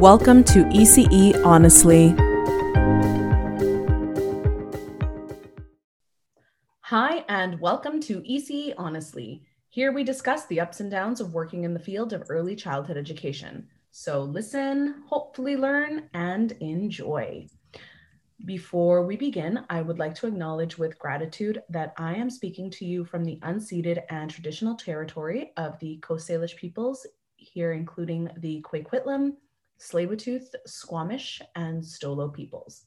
Welcome to ECE Honestly. Hi, and welcome to ECE Honestly. Here we discuss the ups and downs of working in the field of early childhood education. So listen, hopefully learn, and enjoy. Before we begin, I would like to acknowledge with gratitude that I am speaking to you from the unceded and traditional territory of the Coast Salish peoples, here including the Kwikwetlem, Tsleil-Waututh, Squamish, and Stolo peoples.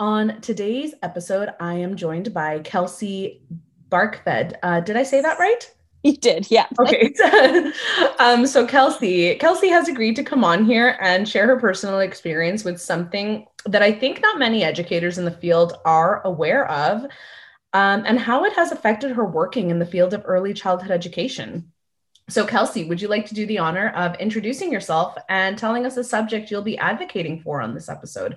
On today's episode, I am joined by Kelsey Barkfed. Uh, did I say that right? You did, yeah. Okay. um, so Kelsey, Kelsey has agreed to come on here and share her personal experience with something that I think not many educators in the field are aware of, um, and how it has affected her working in the field of early childhood education. So, Kelsey, would you like to do the honor of introducing yourself and telling us the subject you'll be advocating for on this episode?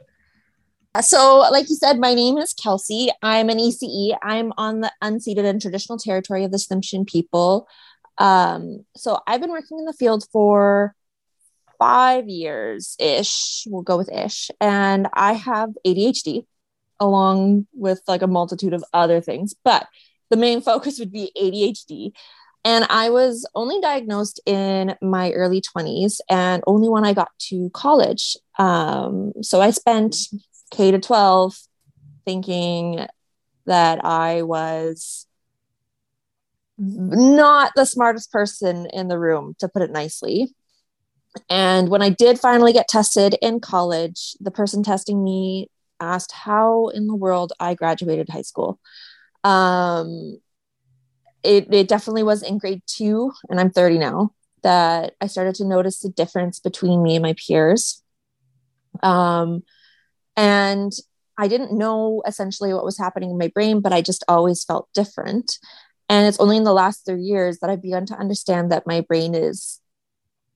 So, like you said, my name is Kelsey. I'm an ECE. I'm on the unceded and traditional territory of the Tsimshian people. Um, so, I've been working in the field for five years ish. We'll go with ish. And I have ADHD along with like a multitude of other things, but the main focus would be ADHD. And I was only diagnosed in my early 20s and only when I got to college. Um, so I spent K to 12 thinking that I was not the smartest person in the room, to put it nicely. And when I did finally get tested in college, the person testing me asked how in the world I graduated high school. Um, it, it definitely was in grade two, and I'm 30 now, that I started to notice the difference between me and my peers. Um, and I didn't know essentially what was happening in my brain, but I just always felt different. And it's only in the last three years that I've begun to understand that my brain is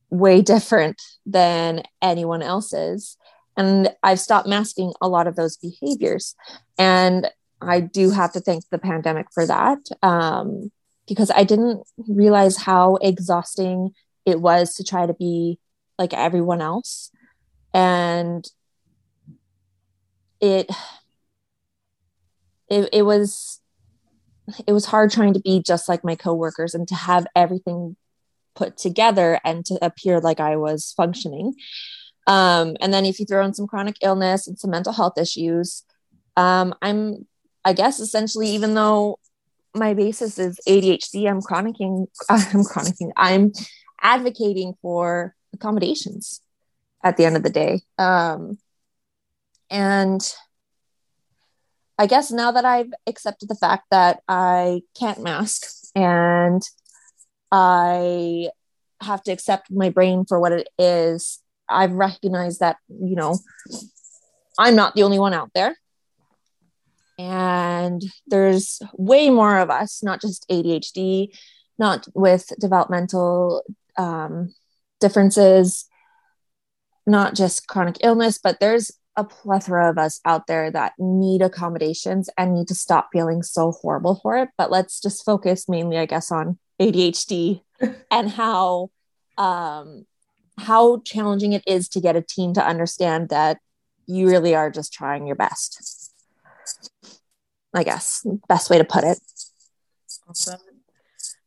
way different than anyone else's. And I've stopped masking a lot of those behaviors. And I do have to thank the pandemic for that um, because I didn't realize how exhausting it was to try to be like everyone else. And it, it, it was it was hard trying to be just like my coworkers and to have everything put together and to appear like I was functioning. Um, and then if you throw in some chronic illness and some mental health issues, um, I'm I guess essentially, even though my basis is ADHD, I'm chronicing. I'm chronicing. I'm advocating for accommodations at the end of the day. Um, and I guess now that I've accepted the fact that I can't mask and I have to accept my brain for what it is, I've recognized that, you know, I'm not the only one out there and there's way more of us not just adhd not with developmental um, differences not just chronic illness but there's a plethora of us out there that need accommodations and need to stop feeling so horrible for it. But let's just focus mainly i guess on adhd and how um, how challenging it is to get a team to understand that you really are just trying your best I guess best way to put it. Awesome.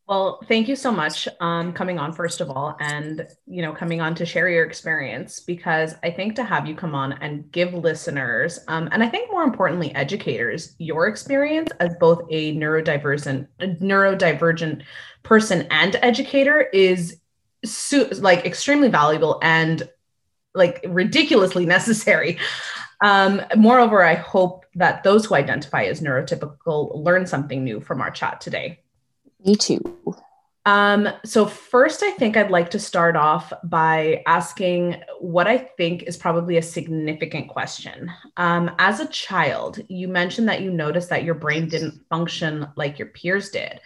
Well, thank you so much um, coming on first of all, and you know coming on to share your experience because I think to have you come on and give listeners, um, and I think more importantly educators, your experience as both a neurodivergent neurodivergent person and educator is su- like extremely valuable and like ridiculously necessary. Um, moreover, I hope that those who identify as neurotypical learn something new from our chat today. Me too. Um, so, first, I think I'd like to start off by asking what I think is probably a significant question. Um, as a child, you mentioned that you noticed that your brain didn't function like your peers did.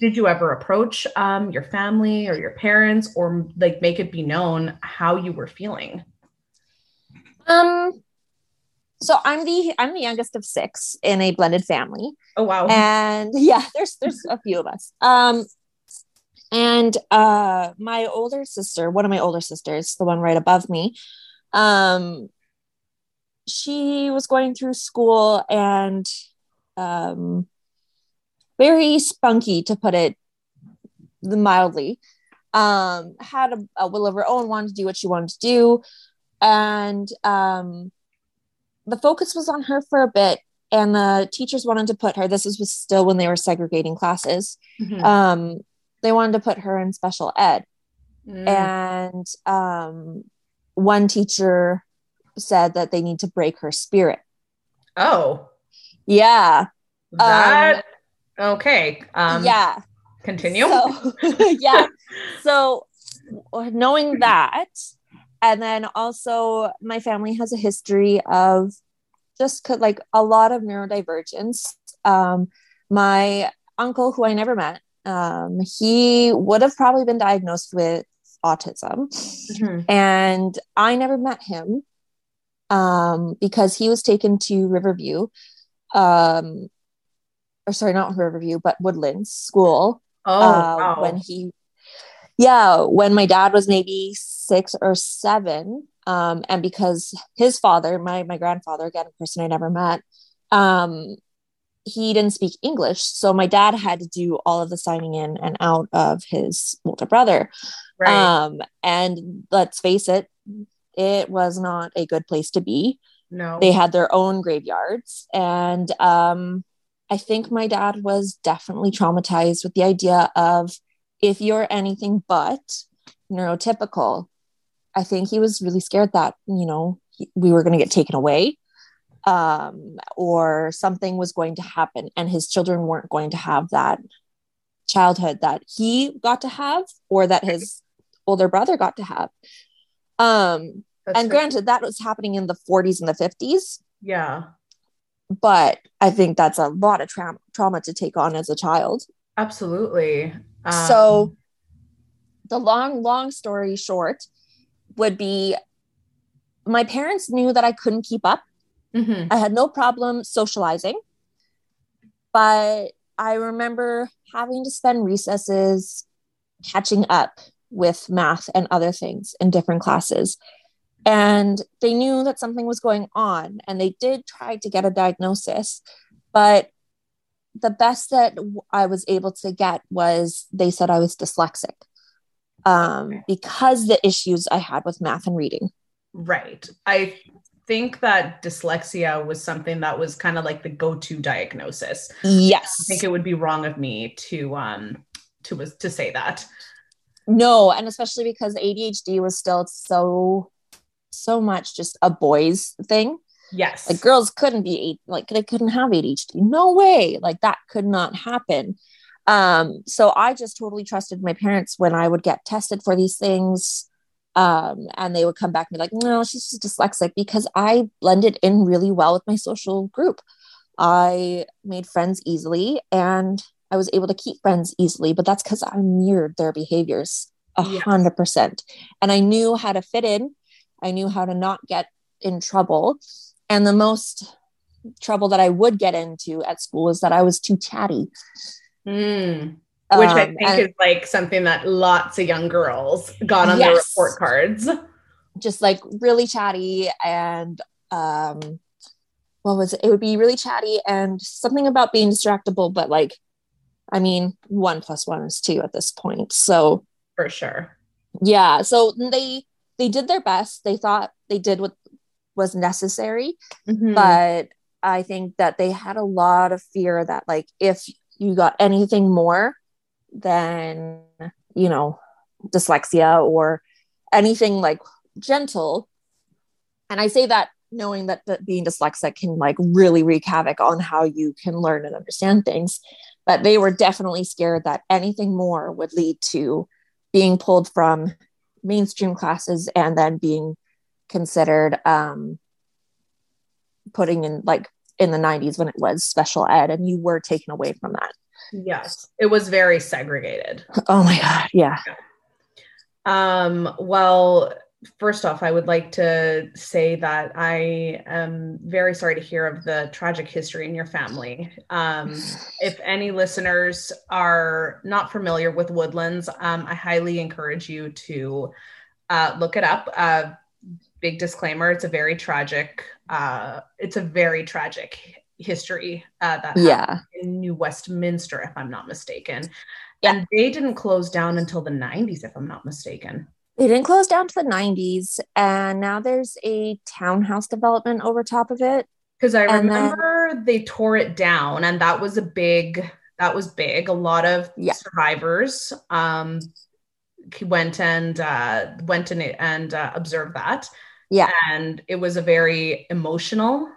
Did you ever approach um, your family or your parents or like make it be known how you were feeling? Um, so I'm the I'm the youngest of six in a blended family. Oh wow. And yeah, there's there's a few of us. Um and uh my older sister one of my older sisters the one right above me um she was going through school and um very spunky to put it mildly um had a, a will of her own wanted to do what she wanted to do and um the focus was on her for a bit and the teachers wanted to put her this was still when they were segregating classes Mhm. um they wanted to put her in special ed Mm. and um one teacher said that they need to break her spirit oh, yeah that okay. Um, yeah Continue. So, yeah. So knowing that, and then also my family has a history of just co- like a lot of neurodivergence. Um, my uncle, who I never met, um, he would have probably been diagnosed with autism, Mhm. and I never met him um, because he was taken to Riverview, um, or sorry, not Riverview, but Woodlands School Oh, uh, wow. when he yeah when my dad was maybe six or seven um, and because his father my my grandfather again a person i never met um, he didn't speak english so my dad had to do all of the signing in and out of his older brother right. um, and let's face it it was not a good place to be no. they had their own graveyards and um, i think my dad was definitely traumatized with the idea of if you're anything but neurotypical i think he was really scared that you know he- we were going to get taken away um, or something was going to happen and his children weren't going to have that childhood that he got to have or that his older brother got to have. Um That's and very- granted that was happening in the 40s and the 50s yeah, but i think that's a lot of tra- trauma to take on as a child. Absolutely. Um, so the long long story short would be my parents knew that i couldn't keep up. Mhm. i had no problem socializing but i remember having to spend recesses catching up with math and other things in different classes. And they knew that something was going on and they did try to get a diagnosis but the best that I was able to get was they said i was dyslexic um, because the issues i had with math and reading Right. I think that dyslexia was something that was kind of like the go-to diagnosis. yes I think it would be wrong of me to um to was to say that. No, and especially because ADHD was still so so much just a boys thing. Yes. Like girls couldn't be eight, like they couldn't have ADHD. No way. Like that could not happen. Um, so I just totally trusted my parents when I would get tested for these things. Um, and they would come back and be like, no, she's just dyslexic because I blended in really well with my social group. I made friends easily and I was able to keep friends easily, but that's because I mirrored their behaviors a hundred percent. And I knew how to fit in. I knew how to not get in trouble. And the most trouble that I would get into at school is that I was too chatty. Mm. Which I Um, think and is like something that lots of young girls got on their report cards. just like really chatty and um what was it? It would be really chatty and something about being distractible, but like I mean, one plus one is two at this point. So For sure. yeah so they they did their best they thought they did what was necessary Mhm. but i think that they had a lot of fear that like if you got anything more than you know dyslexia or anything like gentle. And i say that knowing that, that being dyslexic can like really wreak havoc on how you can learn and understand things. But they were definitely scared that anything more would lead to being pulled from mainstream classes and then being considered um putting in like in the 90s when it was special ed and you were taken away from that yes. It was very segregated. oh my god yeah Um, well, first off, I would like to say that I am very sorry to hear of the tragic history in your family. Um, if any listeners are not familiar with Woodlands, um, I highly encourage you to uh, look it up. Uh, big disclaimer: it's a very tragic. Uh, it's a very tragic history uh, that yeah in New Westminster, if I'm not mistaken. Yeah. And they didn't close down until the 90s, if I'm not mistaken. They didn't close down to the 90s, and now there's a townhouse development over top of it. Because I and remember then, they tore it down, and that was a big. That was big. A lot of yeah. survivors um, went and uh, went and and uh, observed that. Yeah, and it was a very emotional,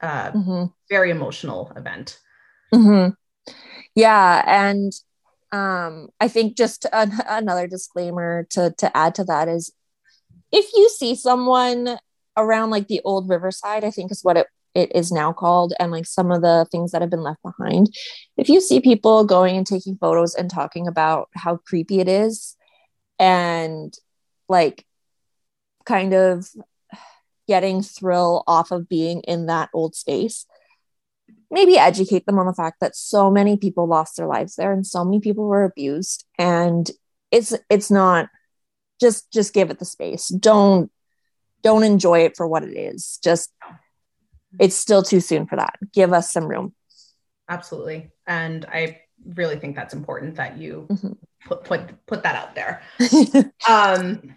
uh, mm-hmm. very emotional event. Mm-hmm. Yeah, and um, I think just an, another disclaimer to to add to that is if you see someone around like the old Riverside, I think is what it it is now called, and like some of the things that have been left behind. If you see people going and taking photos and talking about how creepy it is, and like kind of getting thrill off of being in that old space, maybe educate them on the fact that so many people lost their lives there and so many people were abused. And it's it's not just just give it the space. Don't don't enjoy it for what it is. Just it's still too soon for that. Give us some room. Absolutely. And i really think that's important that you mm-hmm. put put put that out there. Um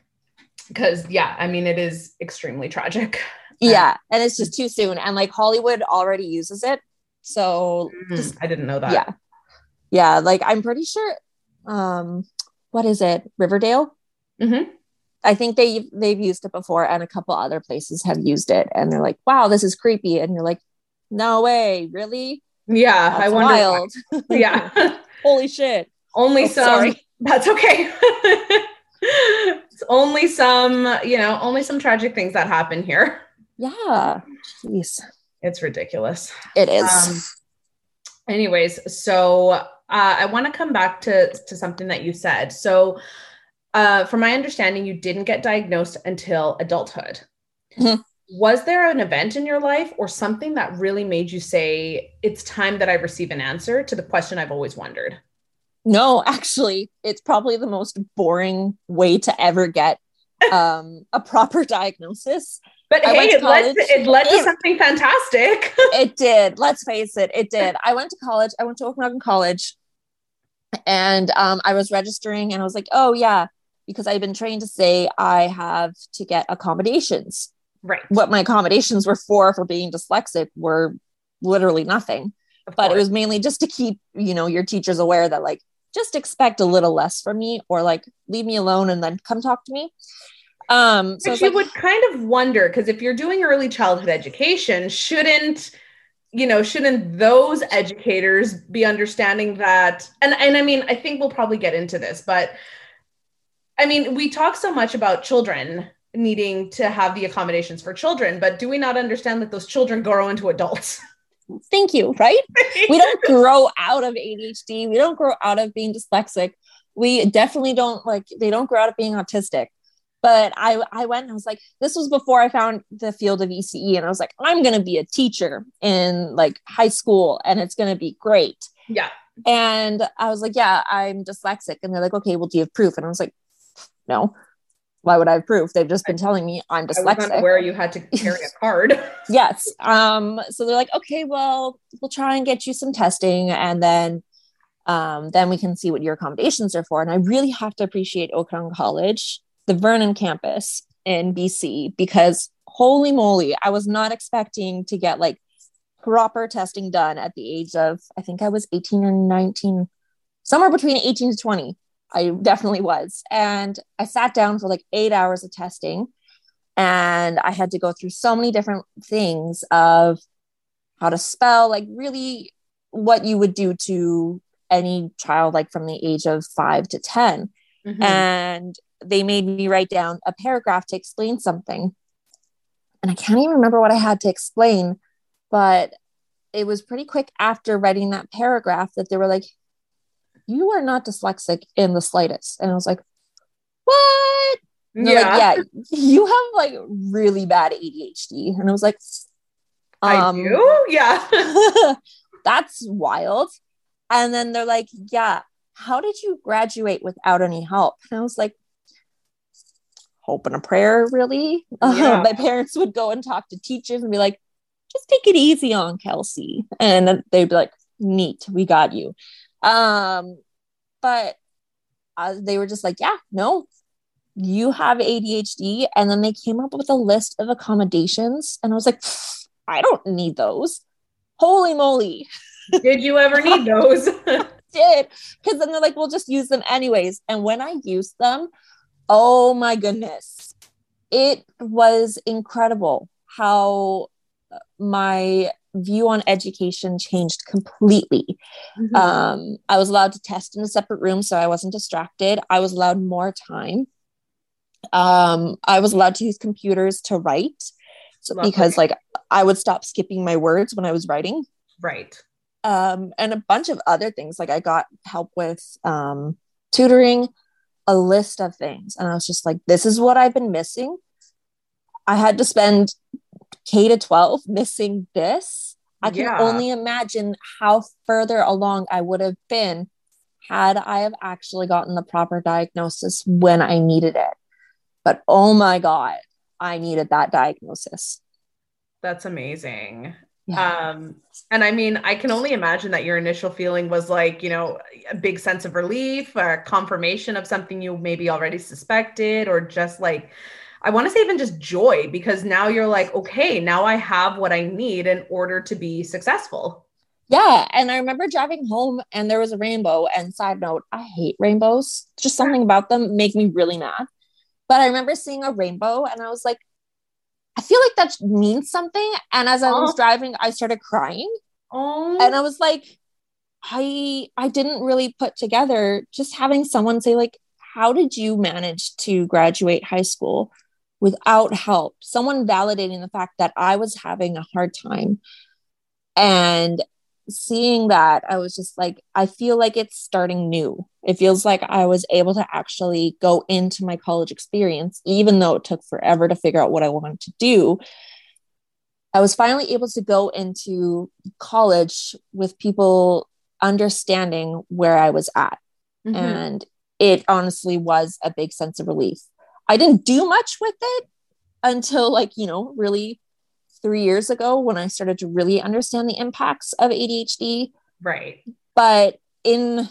because yeah i mean it is extremely tragic yeah and it's just too soon and like hollywood already uses it so mm, just, I didn't know that. Yeah. Yeah. Like I'm pretty sure um what is it? Riverdale? Mm-hmm. I think they they've used it before and a couple other places have used it and they're like, wow, this is creepy. And you're like, no way, really? Yeah, that's I wonder. Wild. yeah. Holy shit. Only oh, some sorry. that's okay. It's only some, you know, only some tragic things that happen here. Yeah. Jeez. It's ridiculous. It is. Um, anyways, so uh, I want to come back to to something that you said. So, uh, from my understanding, you didn't get diagnosed until adulthood. Mm-hmm. Was there an event in your life or something that really made you say, "It's time that I receive an answer to the question I've always wondered"? No, actually, it's probably the most boring way to ever get um, a proper diagnosis. But I hey, it led, to, it led to something fantastic. it did. Let's face it, it did. I went to college. I went to Okanagan College, and um, I was registering, and I was like, "Oh yeah," because I've been trained to say I have to get accommodations. Right. What my accommodations were for for being dyslexic were literally nothing. Of but course. it was mainly just to keep you know your teachers aware that like just expect a little less from me or like leave me alone and then come talk to me. Um, so you like, would kind of wonder because if you're doing early childhood education, shouldn't you know shouldn't those educators be understanding that? And and i mean i think we'll probably get into this but i mean we talk so much about children needing to have the accommodations for children but do we not understand that those children grow into adults thank you right we don't grow out of adhd we don't grow out of being dyslexic we definitely don't like they don't grow out of being autistic but I I went and I was like, this was before I found the field of ECE, and I was like, I'm gonna be a teacher in like high school, and it's gonna be great. Yeah. And I was like, yeah, I'm dyslexic, and they're like, okay, well, do you have proof? And I was like, no. Why would I have proof? They've just been telling me I'm dyslexic. where you had to carry a card. yes. Um. So they're like, okay, well, we'll try and get you some testing, and then um, then we can see what your accommodations are for. And I really have to appreciate Okanagan College the Vernon campus in BC because holy moly, I was not expecting to get like proper testing done at the age of, I think I was 18 or 19, somewhere between 18 to 20. I definitely was. And I sat down for like eight hours of testing and I had to go through so many different things of how to spell, like really what you would do to any child, like from the age of five to 10. Mm-hmm. And they made me write down a paragraph to explain something. And I can't even remember what I had to explain, but it was pretty quick after writing that paragraph that they were like, You are not dyslexic in the slightest. And I was like, What? yeah. Like, yeah, you have like really bad ADHD. And I was like, um, I do? Yeah. that's wild. And then they're like, yeah, how did you graduate without any help? And I was like, hope and a prayer, really. Yeah. my parents would go and talk to teachers and be like, just take it easy on Kelsey. And they'd be like, neat, we got you. Um, but uh, they were just like, yeah, no, you have ADHD. And then they came up with a list of accommodations. And I was like, I don't need those. Holy moly. Did you ever need those? did. Because then they're like, we'll just use them anyways. And when I used them, oh my goodness, it was incredible how my view on education changed completely. Mm-hmm. Um, I was allowed to test in a separate room, so I wasn't distracted. I was allowed more time. Um, I was allowed to use computers to write so, because, like, I would stop skipping my words when I was writing. Right. Um, and a bunch of other things. Like, I got help with um, tutoring, a list of things. And I was just like, this is what I've been missing. I had to spend K to 12 missing this, I can yeah. only imagine how further along I would have been had I have actually gotten the proper diagnosis when I needed it. But oh my God, I needed that diagnosis. That's amazing. Yeah. Um, and I mean, I can only imagine that your initial feeling was like, you know, a big sense of relief or confirmation of something you maybe already suspected, or just like I want to say even just joy because now you're like, okay, now I have what I need in order to be successful. Yeah. And I remember driving home and there was a rainbow. And side note, I hate rainbows. Just something about them make me really mad. But I remember seeing a rainbow and I was like, I feel like that means something. And as I was oh. driving, I started crying. Oh. And I was like, I I didn't really put together just having someone say, like, how did you manage to graduate high school without help, someone validating the fact that I was having a hard time. And seeing that, I was just like, I feel like it's starting new. It feels like I was able to actually go into my college experience, even though it took forever to figure out what I wanted to do. I was finally able to go into college with people understanding where I was at. Mm-hmm. And it honestly was a big sense of relief. I didn't do much with it until like, you know, really three years ago when I started to really understand the impacts of ADHD. Right. But in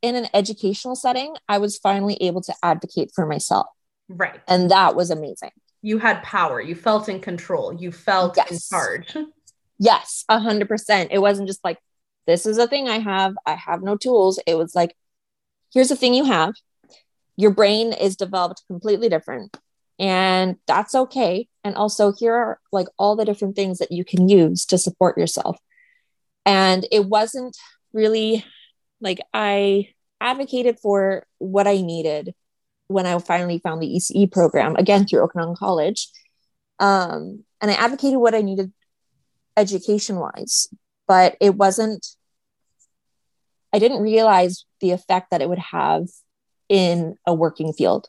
in an educational setting, I was finally able to advocate for myself. Right. And that was amazing. You had power. You felt in control. You felt yes. in charge. Yes, a hundred percent. It wasn't just like, this is a thing I have. I have no tools. It was like, here's a thing you have your brain is developed completely different. And that's okay. And also here are like all the different things that you can use to support yourself. And it wasn't really like i advocated for what i needed when i finally found the ece program again through okanagan college. Um, and i advocated what i needed education wise but it wasn't i didn't realize the effect that it would have in a working field.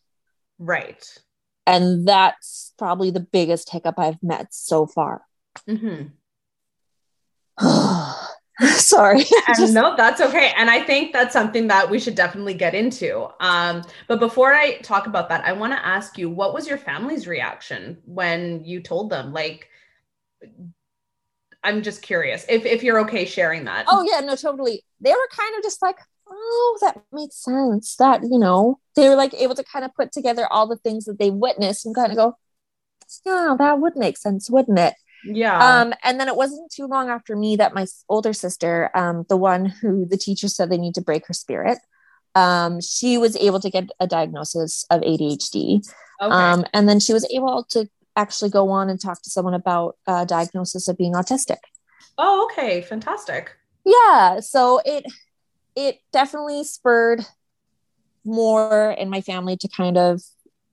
Right. And that's probably the biggest hiccup I've met so far. Mm-hmm. Sorry. and no, that's okay. And I think that's something that we should definitely get into. Um, but before I talk about that, I want to ask you what was your family's reaction when you told them? Like, I'm just curious if, if you're okay sharing that. Oh, yeah, no, totally. They were kind of just like, oh, that makes sense. That, you know, they were like able to kind of put together all the things that they witnessed and kind of go, yeah, that would make sense, wouldn't it? Yeah. Um, and then it wasn't too long after me that my older sister, um, the one who the teacher said they need to break her spirit, um, she was able to get a diagnosis of ADHD. Okay. Um, and then she was able to actually go on and talk to someone about a diagnosis of being autistic. Oh, okay. Fantastic. Yeah. So it it definitely spurred more in my family to kind of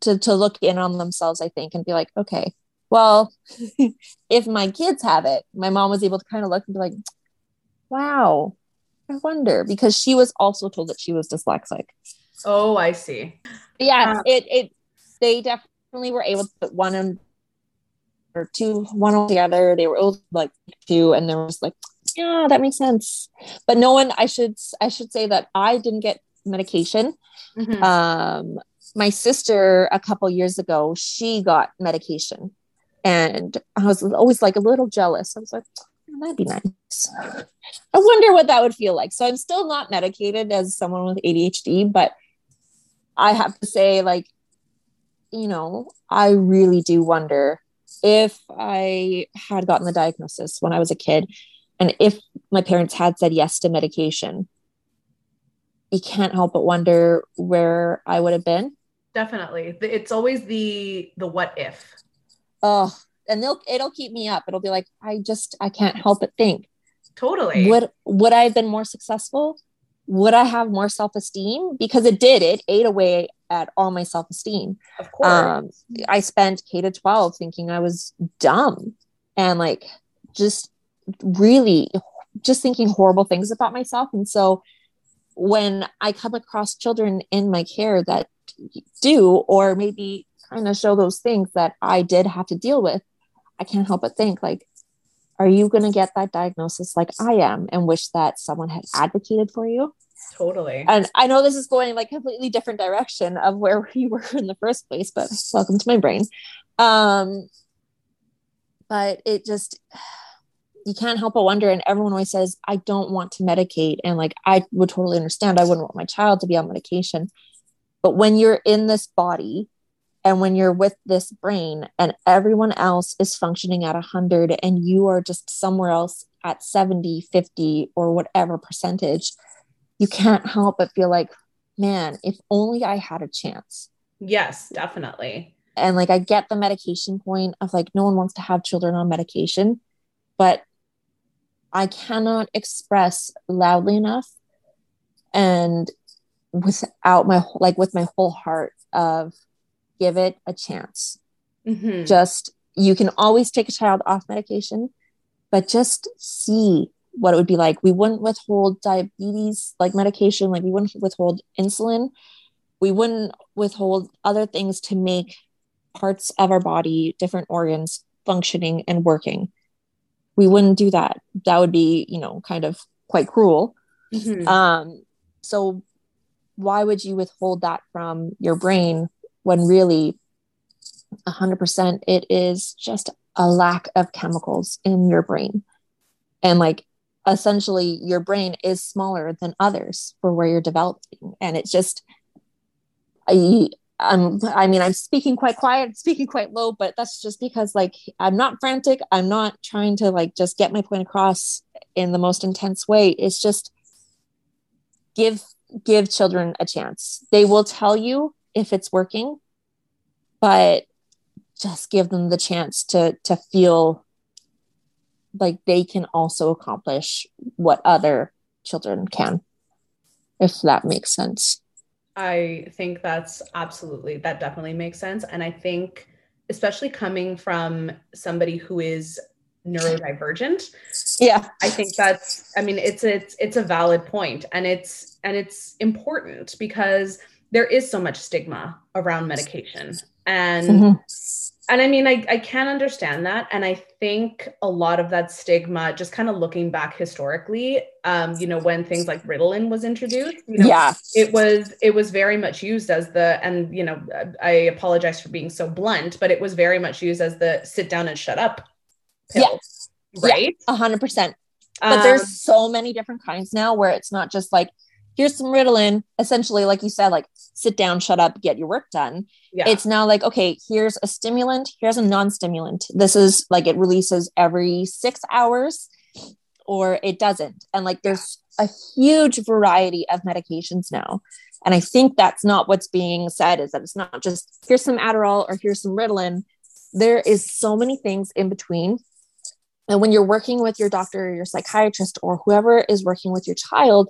to to look in on themselves i think and be like okay well if my kids have it my mom was able to kind of look and be like wow i wonder because she was also told that she was dyslexic. Oh i see. Yeah uh, it it they definitely were able to put one in or two one all together. They were able to like two, and there was like, yeah, that makes sense. But no one, I should I should say that I didn't get medication. Mm-hmm. Um, my sister a couple years ago, she got medication, and I was always like a little jealous. I was like, oh, that'd be nice. I wonder what that would feel like. So I'm still not medicated as someone with ADHD, but I have to say, like, you know, I really do wonder if I had gotten the diagnosis when I was a kid and if my parents had said yes to medication, you can't help but wonder where I would have been. Definitely. It's always the the what if. Oh, and they'll it'll keep me up. It'll be like I just I can't help but think. Totally. Would would I have been more successful? Would I have more self-esteem? Because it did, it ate away at all my self-esteem. Of course. Um, I spent K to 12 thinking I was dumb and like just really just thinking horrible things about myself. And so when I come across children in my care that do, or maybe kind of show those things that I did have to deal with, I can't help but think like, are you going to get that diagnosis like I am and wish that someone had advocated for you? Totally. And I know this is going like completely different direction of where we were in the first place, but welcome to my brain. Um, but it just you can't help but wonder. And everyone always says, I don't want to medicate. And like, I would totally understand. I wouldn't want my child to be on medication. But when you're in this body and when you're with this brain and everyone else is functioning at 100 and you are just somewhere else at 70, 50, or whatever percentage, you can't help but feel like, man, if only I had a chance. Yes, definitely. And like, I get the medication point of like, no one wants to have children on medication, but I cannot express loudly enough and without my like with my whole heart of give it a chance. Mm-hmm. Just you can always take a child off medication, but just see what it would be like. We wouldn't withhold diabetes like medication, like we wouldn't withhold insulin. We wouldn't withhold other things to make parts of our body, different organs functioning and working we wouldn't do that. That would be you know kind of quite cruel. Mm-hmm. um so why would you withhold that from your brain when really 100% it is just a lack of chemicals in your brain? And like essentially your brain is smaller than others for where you're developing. And it's just I, I'm, I mean, I'm speaking quite quiet, speaking quite low, but that's just because like I'm not frantic. I'm not trying to like just get my point across in the most intense way. It's just give give children a chance. They will tell you if it's working, but just give them the chance to to feel like they can also accomplish what other children can if that makes sense I think that's absolutely, that definitely makes sense. And I think, especially coming from somebody who is neurodivergent yeah. I think that's i mean it's it's it's a valid point. And it's and it's important because there is so much stigma around medication. And mm-hmm and I mean, I, I can understand that. And I think a lot of that stigma, just kind of looking back historically, um, you know, when things like Ritalin was introduced, you know, yeah. it was it was very much used as the and you know, I apologize for being so blunt, but it was very much used as the sit down and shut up pill. Yeah. Right. A hundred percent. But um, there's so many different kinds now where it's not just like here's some Ritalin, essentially, like you said, like sit down, shut up, get your work done. Yeah. It's now like, okay, here's a stimulant, here's a non stimulant. This is like it releases every six hours or it doesn't. And like there's a huge variety of medications now. And I think that's not what's being said is that it's not just here's some Adderall or here's some Ritalin. There is so many things in between. And when you're working with your doctor or your psychiatrist or whoever is working with your child,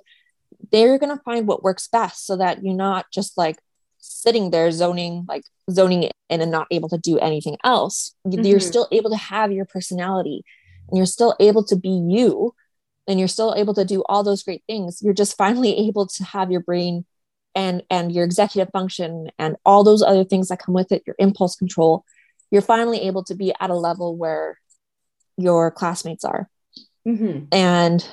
they're going to find what works best so that you're not just like sitting there zoning like zoning in and not able to do anything else mm-hmm. you're still able to have your personality and you're still able to be you and you're still able to do all those great things you're just finally able to have your brain and and your executive function and all those other things that come with it your impulse control you're finally able to be at a level where your classmates are mm-hmm. and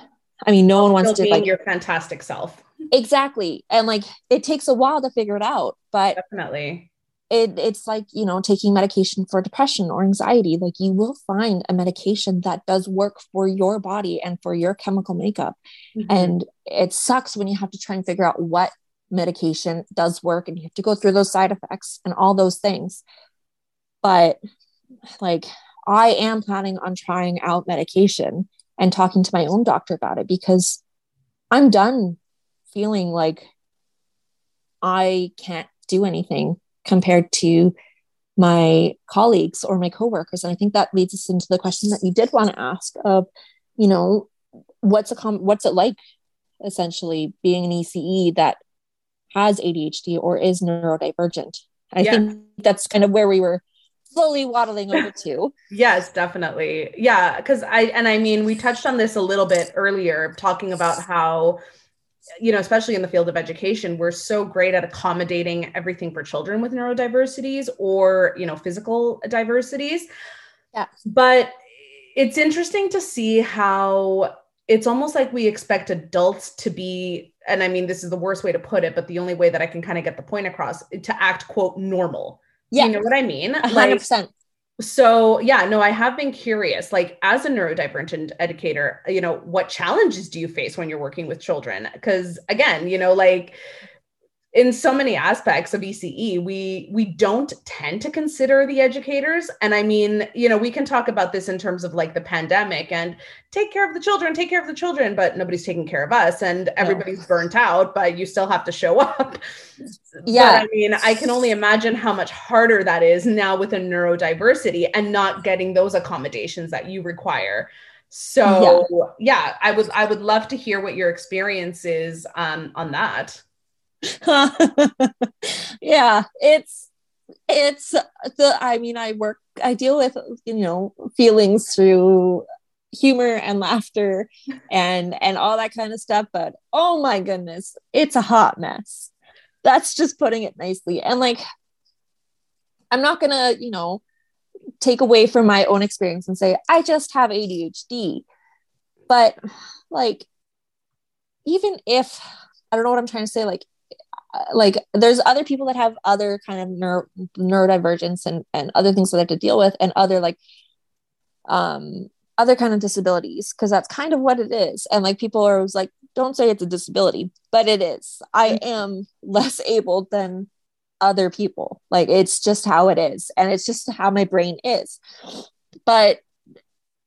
i mean no one wants to like your fantastic self. Exactly. And like it takes a while to figure it out but definitely. it, it's like you know taking medication for depression or anxiety. Like you will find a medication that does work for your body and for your chemical makeup. Mm-hmm. and it sucks when you have to try and figure out what medication does work and you have to go through those side effects and all those things. But like i am planning on trying out medication and talking to my own doctor about it because i'm done feeling like i can't do anything compared to my colleagues or my coworkers and i think that leads us into the question that you did want to ask of you know what's a com- what's it like essentially being an ece that has adhd or is neurodivergent i yeah. think that's kind of where we were slowly waddling over to yes definitely yeah because i and i mean we touched on this a little bit earlier talking about how you know, especially in the field of education, we're so great at accommodating everything for children with neurodiversities or, you know, physical diversities. Yeah. But it's interesting to see how it's almost like we expect adults to be, and I mean, this is the worst way to put it, but the only way that I can kind of get the point across to act, quote, normal. Yeah. You know what I mean? 100%. Like, so yeah no i have been curious like as a neurodivergent educator you know what challenges do you face when you're working with children because again you know like in so many aspects of ECE, we we don't tend to consider the educators. And I mean, you know, we can talk about this in terms of like the pandemic and take care of the children, take care of the children, but nobody's taking care of us, and everybody's burnt out, but you still have to show up. Yeah, but, I mean, I can only imagine how much harder that is now with a neurodiversity and not getting those accommodations that you require. So yeah, yeah I would I would love to hear what your experience is um, on that. yeah, it's it's the I mean I work I deal with you know feelings through humor and laughter and and all that kind of stuff but oh my goodness it's a hot mess. That's just putting it nicely and like i'm not gonna you know take away from my own experience and say i just have adhd but like even if i don't know what i'm trying to say like like there's other people that have other kind of neuro, neurodivergence and, and other things that they have to deal with and other like um other kind of disabilities because that's kind of what it is. And like people are always like don't say it's a disability but it is. I mm-hmm. am less able than other people. Like it's just how it is and it's just how my brain is. But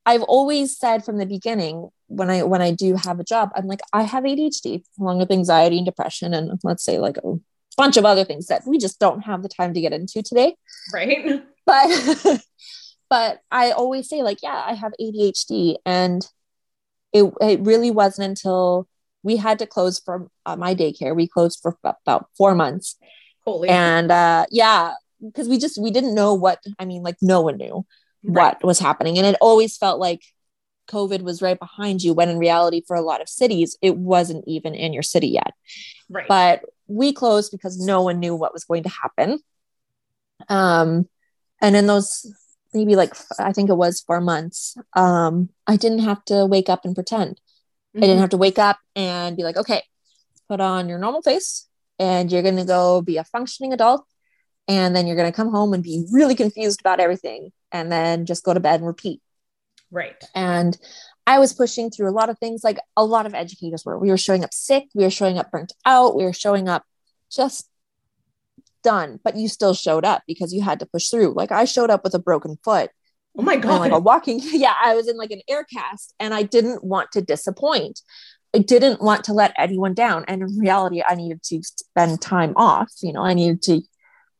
i've always said from the beginning when I when I do have a job, I'm like, I have ADHD along with anxiety and depression, and let's say like a bunch of other things that we just don't have the time to get into today. Right. But but I always say like, yeah, I have ADHD, and it it really wasn't until we had to close for uh, my daycare. We closed for about four months. Holy. And uh, yeah, because we just we didn't know what I mean. Like no one knew right. what was happening, and it always felt like COVID was right behind you, when in reality, for a lot of cities, it wasn't even in your city yet. Right. But we closed because no one knew what was going to happen. Um, and in those maybe like I think it was four months, um, I didn't have to wake up and pretend. Mm-hmm. I didn't mm-hmm. have to wake up and be like, okay, put on your normal face and you're going to go be a functioning adult. And then you're going to come home and be really confused about everything and then just go to bed and repeat. Right. And I was pushing through a lot of things like a lot of educators were. We were showing up sick, we were showing up burnt out, we were showing up just done, but you still showed up because you had to push through. Like I showed up with a broken foot. Oh my god. like a walking yeah, I was in like an air cast and I didn't want to disappoint. I didn't want to let anyone down and in reality I needed to spend time off, you know, I needed to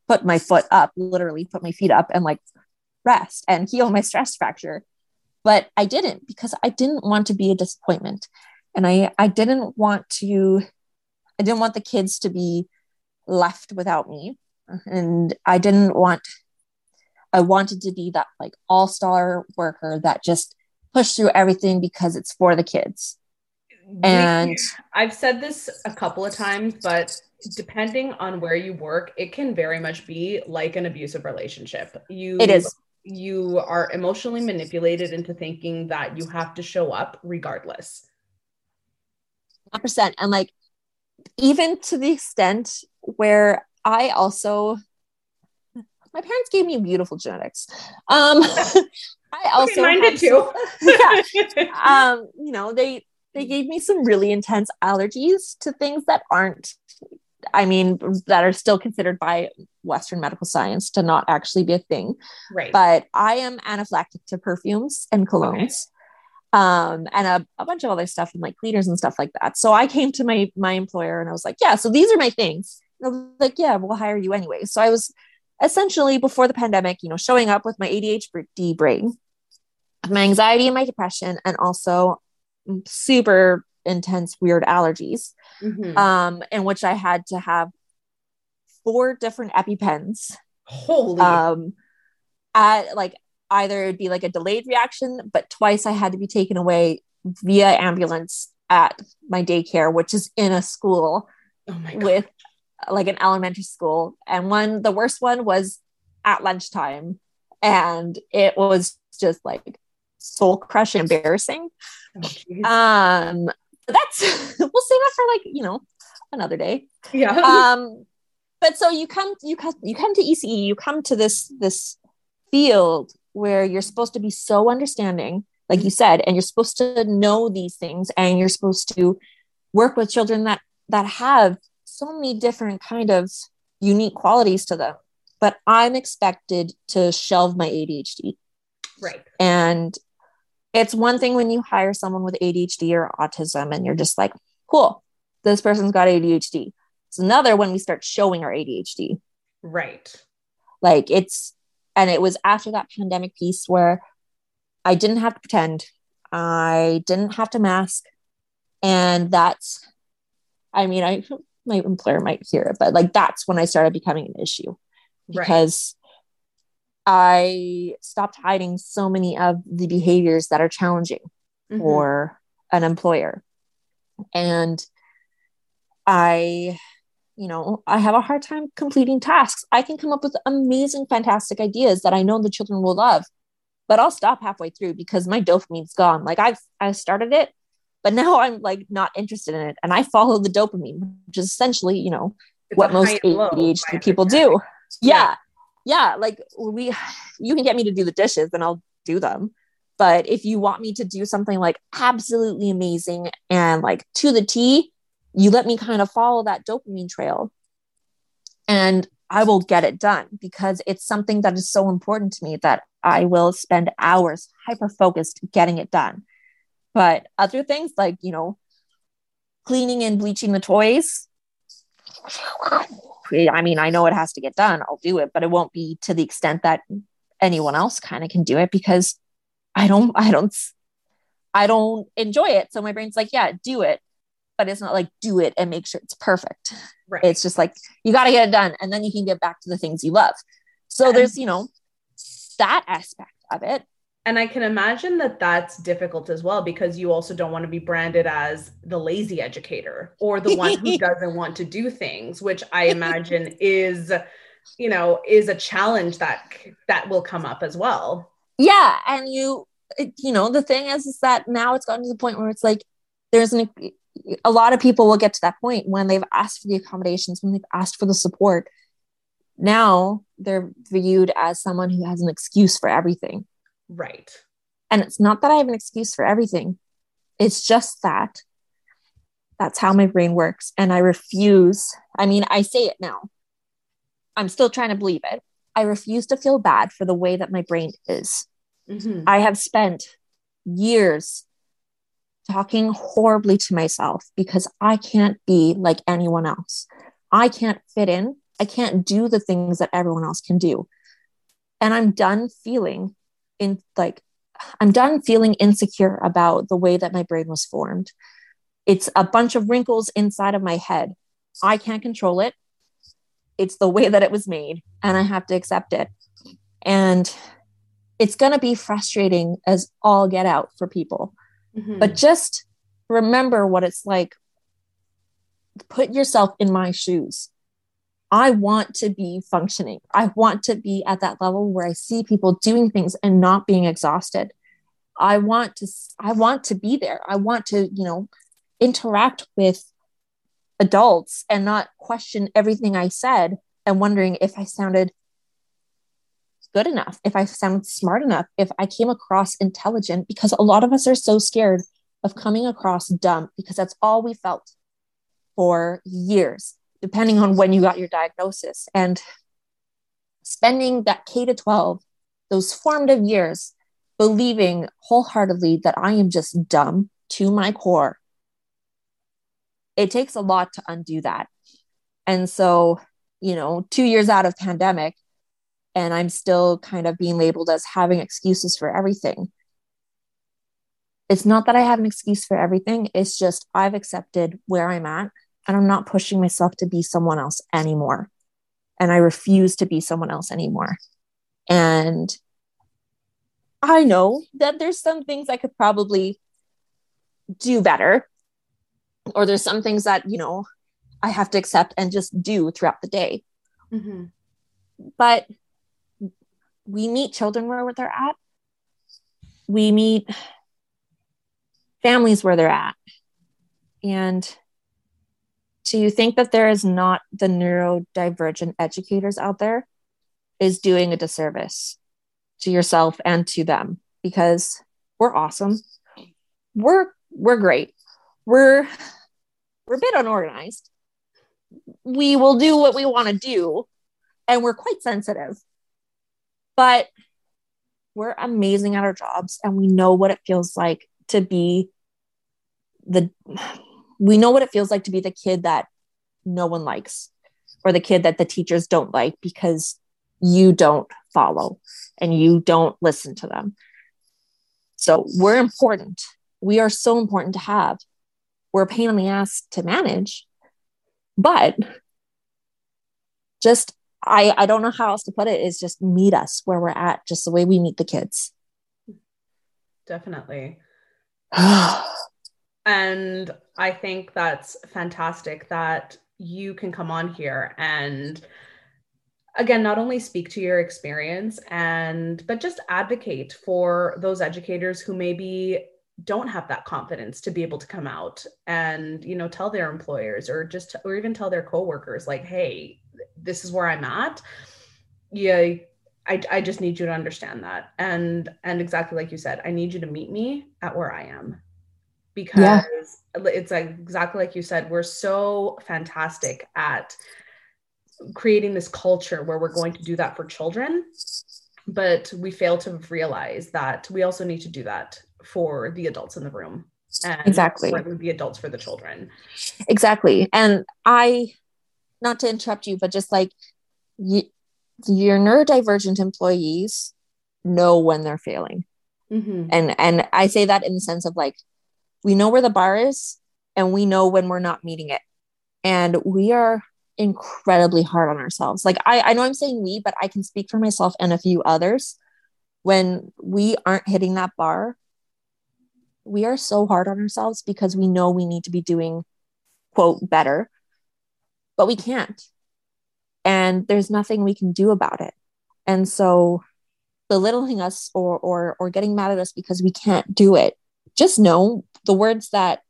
put my foot up, literally put my feet up and like rest and heal my stress fracture but I didn't because I didn't want to be a disappointment. And I, I didn't want to, I didn't want the kids to be left without me. And I didn't want, I wanted to be that like all star worker that just pushed through everything because it's for the kids. And I've said this a couple of times, but depending on where you work, it can very much be like an abusive relationship. You It is. You are emotionally manipulated into thinking that you have to show up regardless. 100% and like even to the extent where i also my parents gave me beautiful genetics um i also mine did too. yeah um you know they they gave me some really intense allergies to things that aren't i mean that are still considered by western medical science to not actually be a thing right. but I am anaphylactic to perfumes and colognes. Um, and a, a bunch of other stuff and like cleaners and stuff like that. So I came to my my employer and I was like, yeah, so these are my things. And I was like, yeah, we'll hire you anyway. So I was essentially before the pandemic, you know, showing up with my ADHD brain, my anxiety and my depression, and also super intense weird allergies Mhm. um in which i had to have four different epipens. Holy. um at like either it'd be like a delayed reaction but twice i had to be taken away via ambulance at my daycare which is in a school oh with like an elementary school. And one the worst one was at lunchtime. And it was just like soul crushing embarrassing. Oh, um that's we'll save that for like you know another day. Yeah. um but so you come you come you come to ece you come to this this field where you're supposed to be so understanding like you said and you're supposed to know these things and you're supposed to work with children that that have so many different kind of unique qualities to them but i'm expected to shelve my adhd right. and it's one thing when you hire someone with ADHD or autism and you're just like, cool, this person's got ADHD. It's another when we start showing our ADHD. Right. Like it's, and it was after that pandemic piece where I didn't have to pretend, I didn't have to mask. And that's, I mean, I, my employer might hear it, but like that's when I started becoming an issue Right. because I stopped hiding so many of the behaviors that are challenging Mhm. for an employer. And I, you know, I have a hard time completing tasks. I can come up with amazing, fantastic ideas that I know the children will love, but I'll stop halfway through because my dopamine's gone. Like I've I started it, but now I'm like not interested in it. And I follow the dopamine, which is essentially, you know, It's what most high and low, ADHD people do. Yeah. yeah. Like we you can get me to do the dishes and I'll do them. But if you want me to do something like absolutely amazing and like to the T, you let me kind of follow that dopamine trail and I will get it done because it's something that is so important to me that I will spend hours hyper focused getting it done. But other things like, you know, cleaning and bleaching the toys, I mean, I know it has to get done. I'll do it, but it won't be to the extent that anyone else kind of can do it because I don't, I don't, I don't enjoy it. So my brain's like, yeah, do it. But it's not like do it and make sure it's perfect. Right. It's just like you got to get it done and then you can get back to the things you love. So And- there's, you know, that aspect of it. And I can imagine that that's difficult as well because you also don't want to be branded as the lazy educator or the one who doesn't want to do things, which I imagine is, you know, is a challenge that that will come up as well. yeah and you it- you know the thing is is that now it's gotten to the point where it's like there's an a lot of people will get to that point when they've asked for the accommodations when they've asked for the support. Now they're viewed as someone who has an excuse for everything. Right. and it's not that i have an excuse for everything. It's just that that's how my brain works and i refuse. I mean i say it now. I'm still trying to believe it. I refuse to feel bad for the way that my brain is. Mhm. I have spent years talking horribly to myself because I can't be like anyone else. I can't fit in. I can't do the things that everyone else can do. And I'm done feeling in like, I'm done feeling insecure about the way that my brain was formed. It's a bunch of wrinkles inside of my head. I can't control it. It's the way that it was made, and I have to accept it. And it's going to be frustrating as all get out for people Mhm. but just remember what it's like put yourself in my shoes. I want to be functioning. I want to be at that level where I see people doing things and not being exhausted. I want to I want to be there. I want to, you know, interact with adults and not question everything I said and wondering if I sounded good enough, if I sound smart enough, if I came across intelligent because a lot of us are so scared of coming across dumb because that's all we felt for years, depending on when you got your diagnosis. And spending that K to 12, those formative years, believing wholeheartedly that I am just dumb to my core, it takes a lot to undo that. And so, you know, two years out of pandemic, and I'm still kind of being labeled as having excuses for everything. It's not that I have an excuse for everything, it's just I've accepted where I'm at and I'm not pushing myself to be someone else anymore. And I refuse to be someone else anymore. And I know that there's some things I could probably do better, or there's some things that, you know, I have to accept and just do throughout the day. Mm-hmm. But we meet children where they're at, we meet families where they're at. And to think that there is not the neurodivergent educators out there is doing a disservice to yourself and to them because we're awesome. We're we're great. We're we're a bit unorganized. We will do what we want to do and we're quite sensitive. But we're amazing at our jobs and we know what it feels like to be the we know what it feels like to be the kid that no one likes or the kid that the teachers don't like because you don't follow and you don't listen to them. So we're important. We are so important to have. We're a pain in the ass to manage, but just I I don't know how else to put it is just meet us where we're at, just the way we meet the kids. Definitely. and I think that's fantastic that you can come on here and again not only speak to your experience and but just advocate for those educators who maybe don't have that confidence to be able to come out and you know tell their employers or just or even tell their coworkers like hey this is where i'm at. Yeah I, I just need you to understand that. And and exactly like you said i need you to meet me at where i am. Because yeah. it's like exactly like you said we're so fantastic at creating this culture where we're going to do that for children but we fail to realize that we also need to do that for the adults in the room and exactly. the adults for the children. Exactly. And i not to interrupt you but just like you, your neurodivergent employees know when they're failing mm-hmm. and and i say that in the sense of like we know where the bar is and we know when we're not meeting it. And we are incredibly hard on ourselves. Like I, I know I'm saying we, but I can speak for myself and a few others. When we aren't hitting that bar, we are so hard on ourselves because we know we need to be doing quote better, but we can't. And there's nothing we can do about it. And so belittling us or or or getting mad at us because we can't do it, just know the words that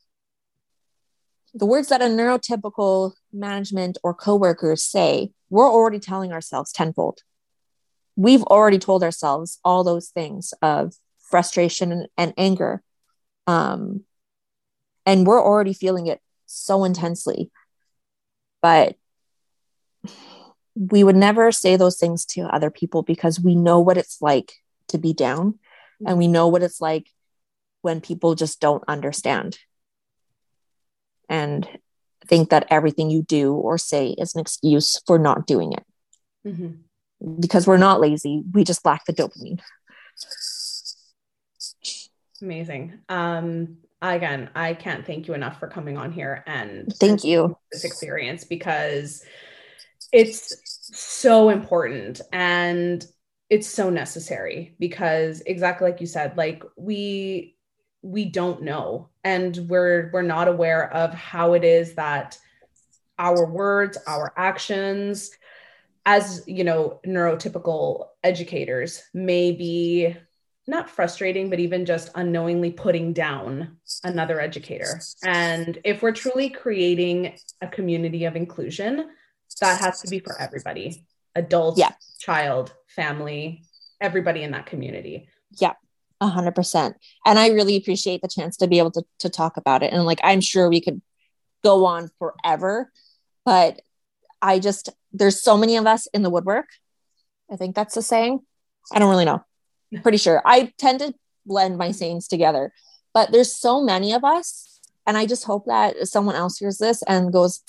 the words that a neurotypical management or coworkers say, we're already telling ourselves tenfold. We've already told ourselves all those things of frustration and, and anger. Um, and we're already feeling it so intensely. But we would never say those things to other people because we know what it's like to be down and we know what it's like when people just don't understand and think that everything you do or say is an excuse for not doing it. Mm-hmm. Because we're not lazy, we just lack the dopamine. Amazing. Um, again, I can't thank you enough for coming on here and thank you. this experience because it's so important and it's so necessary because exactly like you said, like we we don't know and we're we're not aware of how it is that our words, our actions, as you know, neurotypical educators may be not frustrating, but even just unknowingly putting down another educator. And if we're truly creating a community of inclusion, that has to be for everybody adult, Yeah. child, family, everybody in that community. Yeah, a hundred percent. And I really appreciate the chance to be able to to talk about it. And like I'm sure we could go on forever, but I just there's so many of us in the woodwork. I think that's the saying. I don't really know. Pretty sure. I tend to blend my sayings together, but there's so many of us. And I just hope that someone else hears this and goes,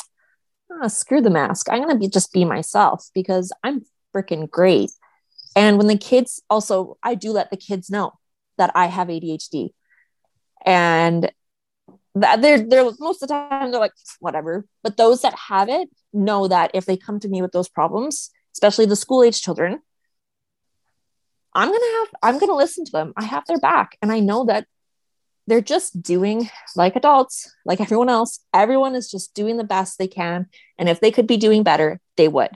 "Ah, screw the mask. I'm gonna be just be myself because I'm freaking great. And when the kids also, I do let the kids know that I have ADHD. And that they're they're most of the time they're like, whatever. But those that have it know that if they come to me with those problems, especially the school age children, I'm gonna have I'm gonna listen to them. I have their back. And I know that they're just doing like adults, like everyone else. Everyone is just doing the best they can. And if they could be doing better, they would.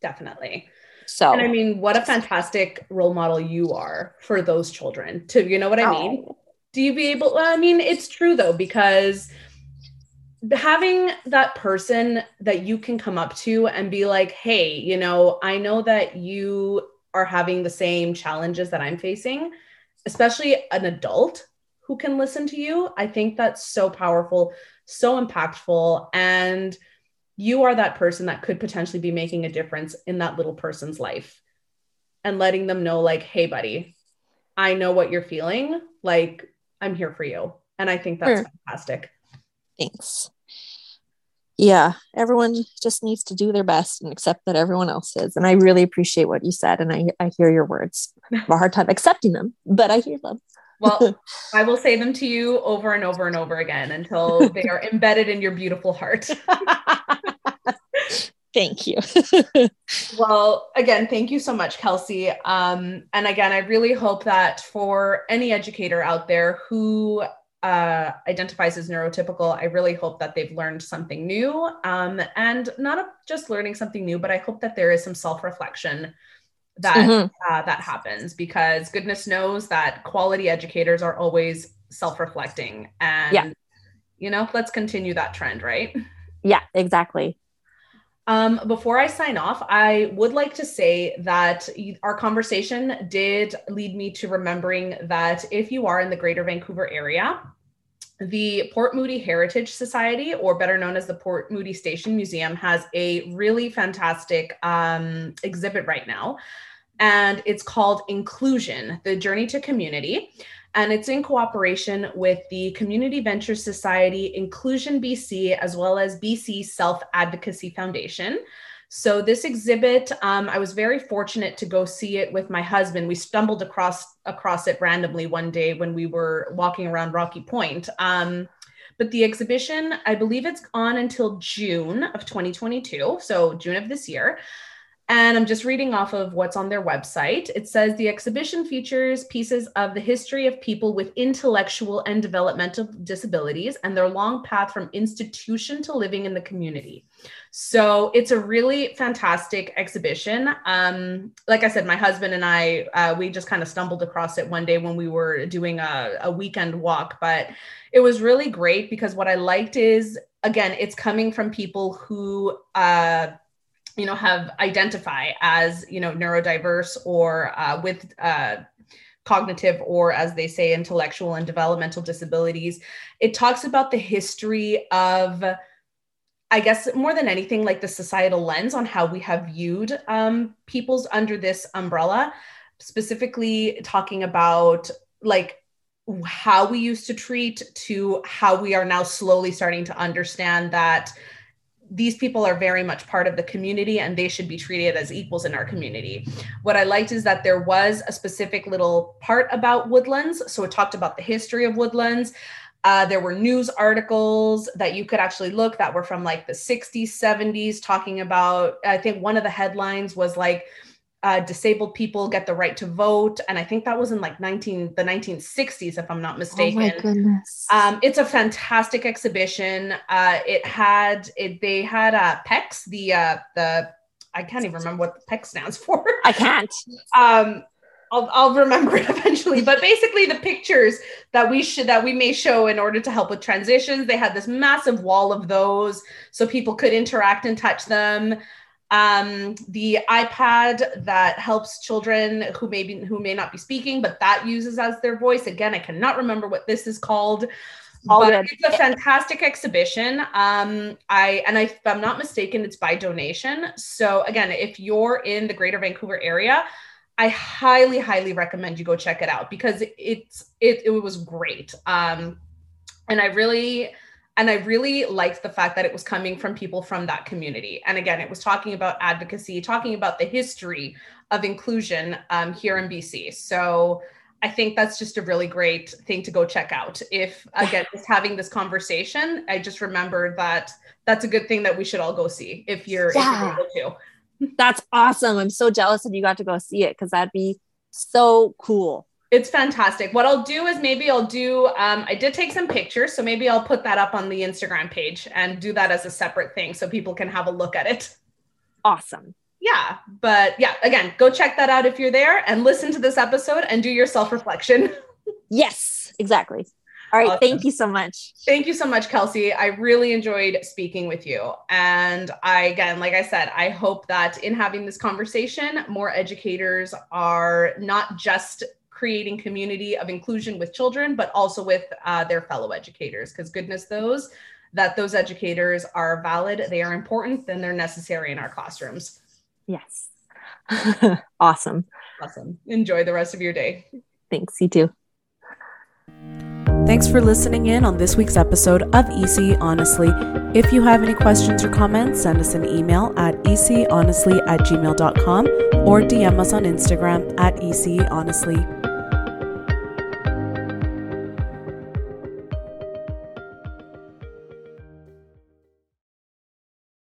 Definitely. So And I mean, what a fantastic role model you are for those children to, you know what I oh. mean? Oh. do you be able well, i mean it's true though because having that person that you can come up to and be like hey you know i know that you are having the same challenges that i'm facing especially an adult who can listen to you i think that's so powerful so impactful and you are that person that could potentially be making a difference in that little person's life and letting them know like hey buddy i know what you're feeling like i'm here for you and i think that's Sure. fantastic Thanks. Yeah, everyone just needs to do their best and accept that everyone else is. And I really appreciate what you said. And I, I hear your words. I have a hard time accepting them, but I hear them. well i will say them to you over and over and over again until they are embedded in your beautiful heart Thank you. Well, again, thank you so much, Kelsey. Um, and again, I really hope that for any educator out there who uh, identifies as neurotypical, I really hope that they've learned something new. Um, and not just learning something new, but I hope that there is some self reflection that Mhm. uh, that happens because goodness knows that quality educators are always self reflecting. And Yeah. you know, let's continue that trend, right? Yeah, exactly. Um, before I sign off, I would like to say that our conversation did lead me to remembering that if you are in the greater Vancouver area, the Port Moody Heritage Society, or better known as the Port Moody Station Museum, has a really fantastic um, exhibit right now. And it's called Inclusion The Journey to Community. And it's in cooperation with the Community Venture Society, Inclusion BC, as well as BC Self Advocacy Foundation. So, this exhibit, um, I was very fortunate to go see it with my husband. We stumbled across across it randomly one day when we were walking around Rocky Point. Um, but the exhibition, I believe it's on until June of 2022, so June of this year. And I'm just reading off of what's on their website. It says the exhibition features pieces of the history of people with intellectual and developmental disabilities and their long path from institution to living in the community. So it's a really fantastic exhibition. Um, like I said, my husband and I, uh, we just kind of stumbled across it one day when we were doing a, a weekend walk, but it was really great because what I liked is, again, it's coming from people who, uh, you know, have identify as, you know, neurodiverse or uh, with uh, cognitive or, as they say, intellectual and developmental disabilities. It talks about the history of I guess more than anything, like the societal lens on how we have viewed um, peoples under this umbrella, specifically talking about like how we used to treat to how we are now slowly starting to understand that these people are very much part of the community and they should be treated as equals in our community. What I liked is that there was a specific little part about woodlands. So it talked about the history of woodlands. Uh, there were news articles that you could actually look that were from like the 60s, 70s, talking about. I think one of the headlines was like uh, disabled people get the right to vote, and I think that was in like 19 the 1960s, if I'm not mistaken. Oh my goodness! Um, it's a fantastic exhibition. Uh, it had it they had uh, PECS the uh, the I can't even remember what the PECS stands for. I can't. um, I'll, I'll remember it eventually. But basically, the pictures that we should that we may show in order to help with transitions, they had this massive wall of those, so people could interact and touch them. Um, the iPad that helps children who may be who may not be speaking, but that uses as their voice. Again, I cannot remember what this is called. All but good. it's a fantastic exhibition. Um, I and I, if I'm not mistaken, it's by donation. So again, if you're in the Greater Vancouver area, I highly, highly recommend you go check it out because it's it it was great. Um, and I really and I really liked the fact that it was coming from people from that community. And again, it was talking about advocacy, talking about the history of inclusion um, here in BC. So I think that's just a really great thing to go check out. If again, just having this conversation, I just remembered that that's a good thing that we should all go see if you're, Yeah. if you're able to. That's awesome. I'm so jealous that you got to go see it because that'd be so cool. It's fantastic. What I'll do is maybe I'll do, um, I did take some pictures, so maybe I'll put that up on the Instagram page and do that as a separate thing so people can have a look at it. Awesome. Yeah, but yeah, again, go check that out if you're there and listen to this episode and do your self reflection. Yes, exactly. All right. Awesome. Thank you so much. Thank you so much, Kelsey. I really enjoyed speaking with you. And I, again, like I said, I hope that in having this conversation, more educators are not just creating community of inclusion with children, but also with uh, their fellow educators. Because goodness those that those educators are valid, they are important, then they're necessary in our classrooms. Yes. awesome. Awesome. Enjoy the rest of your day. Thanks. You too. Thanks for listening in on this week's episode of EC Honestly. If you have any questions or comments, send us an email at econestly at gmail.com or DM us on Instagram at econestly.